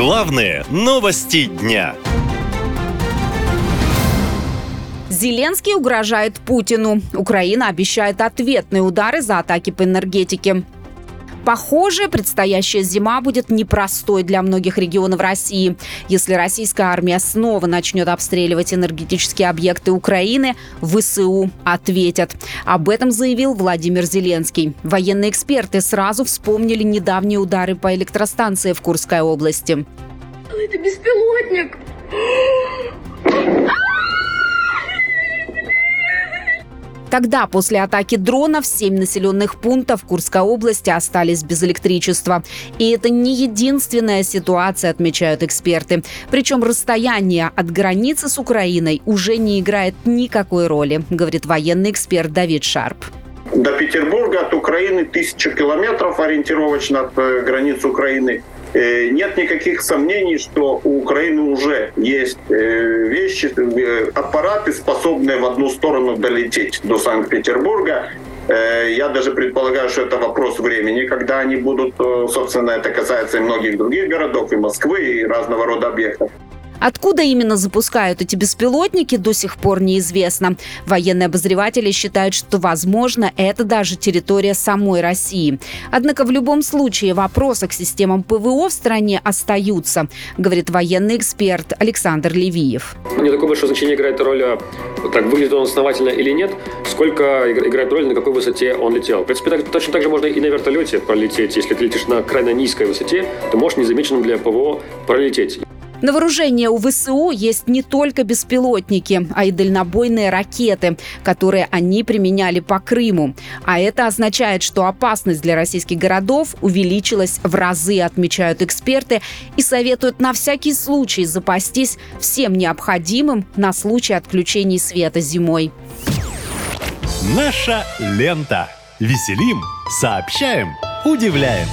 Главные новости дня. Зеленский угрожает Путину. Украина обещает ответные удары за атаки по энергетике. Похоже, предстоящая зима будет непростой для многих регионов России. Если российская армия снова начнет обстреливать энергетические объекты Украины, ВСУ ответят. Об этом заявил Владимир Зеленский. Военные эксперты сразу вспомнили недавние удары по электростанции в Курской области. Это беспилотник! Тогда, после атаки дронов, семь населенных пунктов Курской области остались без электричества. И это не единственная ситуация, отмечают эксперты. Причем расстояние от границы с Украиной уже не играет никакой роли, говорит военный эксперт Давид Шарп. До Петербурга от Украины тысяча километров ориентировочно от э, границ Украины. Э, нет никаких сомнений, что у Украины уже есть э, вещи, аппараты, способные в одну сторону долететь до Санкт-Петербурга. Я даже предполагаю, что это вопрос времени, когда они будут, собственно, это касается и многих других городов, и Москвы, и разного рода объектов. Откуда именно запускают эти беспилотники, до сих пор неизвестно. Военные обозреватели считают, что, возможно, это даже территория самой России. Однако в любом случае вопросы к системам ПВО в стране остаются, говорит военный эксперт Александр Левиев. Не такое большое значение играет роль, а, так выглядит он основательно или нет, сколько играет роль, на какой высоте он летел. В принципе, так, точно так же можно и на вертолете пролететь. Если ты летишь на крайне низкой высоте, то можешь незамеченным для ПВО пролететь. На вооружение у ВСУ есть не только беспилотники, а и дальнобойные ракеты, которые они применяли по Крыму. А это означает, что опасность для российских городов увеличилась в разы, отмечают эксперты, и советуют на всякий случай запастись всем необходимым на случай отключений света зимой. Наша лента. Веселим, сообщаем, удивляем.